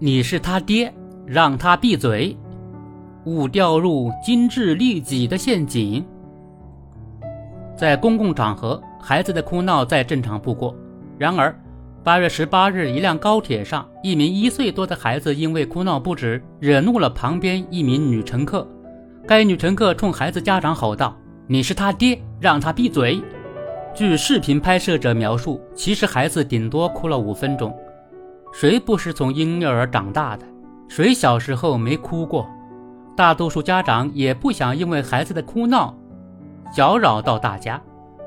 你是他爹，让他闭嘴，勿掉入精致利己的陷阱。在公共场合，孩子的哭闹再正常不过。然而，八月十八日，一辆高铁上，一名一岁多的孩子因为哭闹不止，惹怒了旁边一名女乘客。该女乘客冲孩子家长吼道：“你是他爹，让他闭嘴！”据视频拍摄者描述，其实孩子顶多哭了五分钟。谁不是从婴幼儿长大的？谁小时候没哭过？大多数家长也不想因为孩子的哭闹搅扰到大家。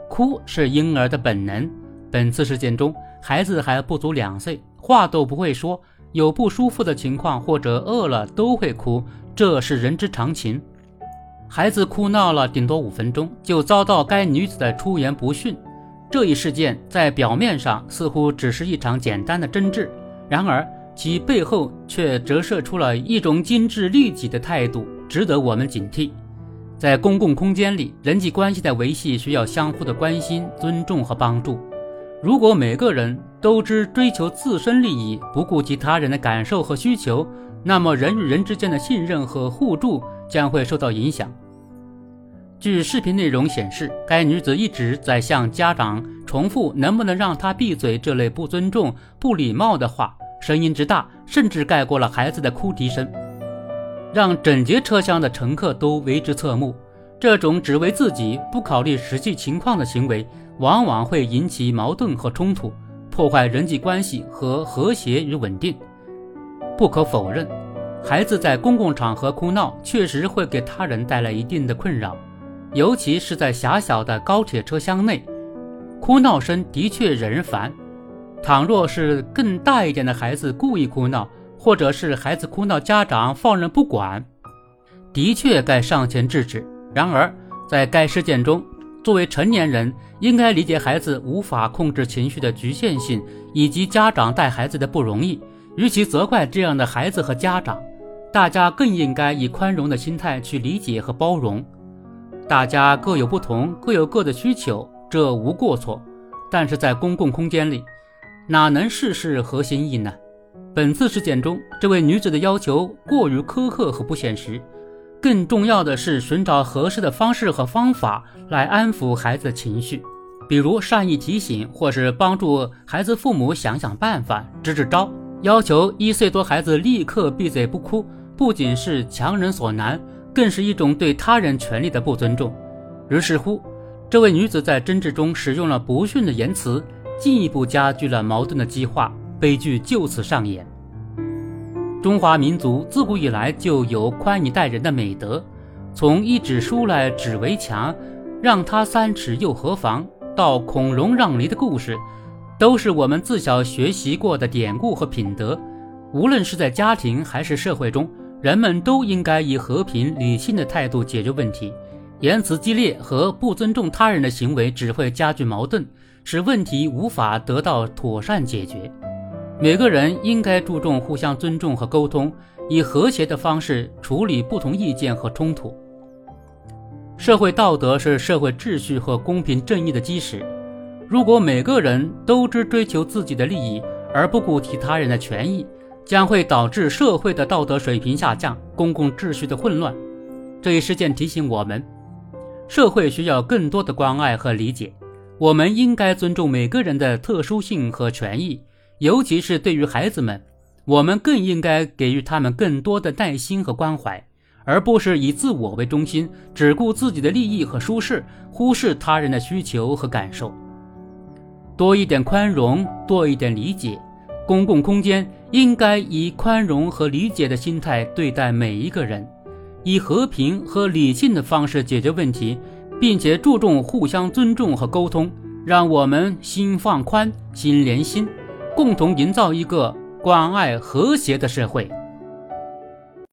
哭是婴儿的本能。本次事件中，孩子还不足两岁，话都不会说，有不舒服的情况或者饿了都会哭，这是人之常情。孩子哭闹了顶多五分钟，就遭到该女子的出言不逊。这一事件在表面上似乎只是一场简单的争执，然而其背后却折射出了一种精致利己的态度，值得我们警惕。在公共空间里，人际关系的维系需要相互的关心、尊重和帮助。如果每个人都只追求自身利益，不顾及他人的感受和需求，那么人与人之间的信任和互助。将会受到影响。据视频内容显示，该女子一直在向家长重复“能不能让他闭嘴”这类不尊重、不礼貌的话，声音之大，甚至盖过了孩子的哭啼声，让整节车厢的乘客都为之侧目。这种只为自己、不考虑实际情况的行为，往往会引起矛盾和冲突，破坏人际关系和和谐与稳定。不可否认。孩子在公共场合哭闹，确实会给他人带来一定的困扰，尤其是在狭小的高铁车厢内，哭闹声的确惹人烦。倘若是更大一点的孩子故意哭闹，或者是孩子哭闹，家长放任不管，的确该上前制止。然而，在该事件中，作为成年人，应该理解孩子无法控制情绪的局限性，以及家长带孩子的不容易。与其责怪这样的孩子和家长，大家更应该以宽容的心态去理解和包容。大家各有不同，各有各的需求，这无过错。但是在公共空间里，哪能事事合心意呢？本次事件中，这位女子的要求过于苛刻和不现实。更重要的是，寻找合适的方式和方法来安抚孩子的情绪，比如善意提醒，或是帮助孩子父母想想办法，支支招。要求一岁多孩子立刻闭嘴不哭，不仅是强人所难，更是一种对他人权利的不尊重。于是乎，这位女子在争执中使用了不逊的言辞，进一步加剧了矛盾的激化，悲剧就此上演。中华民族自古以来就有宽以待人的美德，从一纸书来指为强，让他三尺又何妨，到孔融让梨的故事。都是我们自小学习过的典故和品德，无论是在家庭还是社会中，人们都应该以和平理性的态度解决问题。言辞激烈和不尊重他人的行为只会加剧矛盾，使问题无法得到妥善解决。每个人应该注重互相尊重和沟通，以和谐的方式处理不同意见和冲突。社会道德是社会秩序和公平正义的基石。如果每个人都只追求自己的利益而不顾其他人的权益，将会导致社会的道德水平下降，公共秩序的混乱。这一事件提醒我们，社会需要更多的关爱和理解。我们应该尊重每个人的特殊性和权益，尤其是对于孩子们，我们更应该给予他们更多的耐心和关怀，而不是以自我为中心，只顾自己的利益和舒适，忽视他人的需求和感受。多一点宽容，多一点理解。公共空间应该以宽容和理解的心态对待每一个人，以和平和理性的方式解决问题，并且注重互相尊重和沟通。让我们心放宽，心连心，共同营造一个关爱和谐的社会。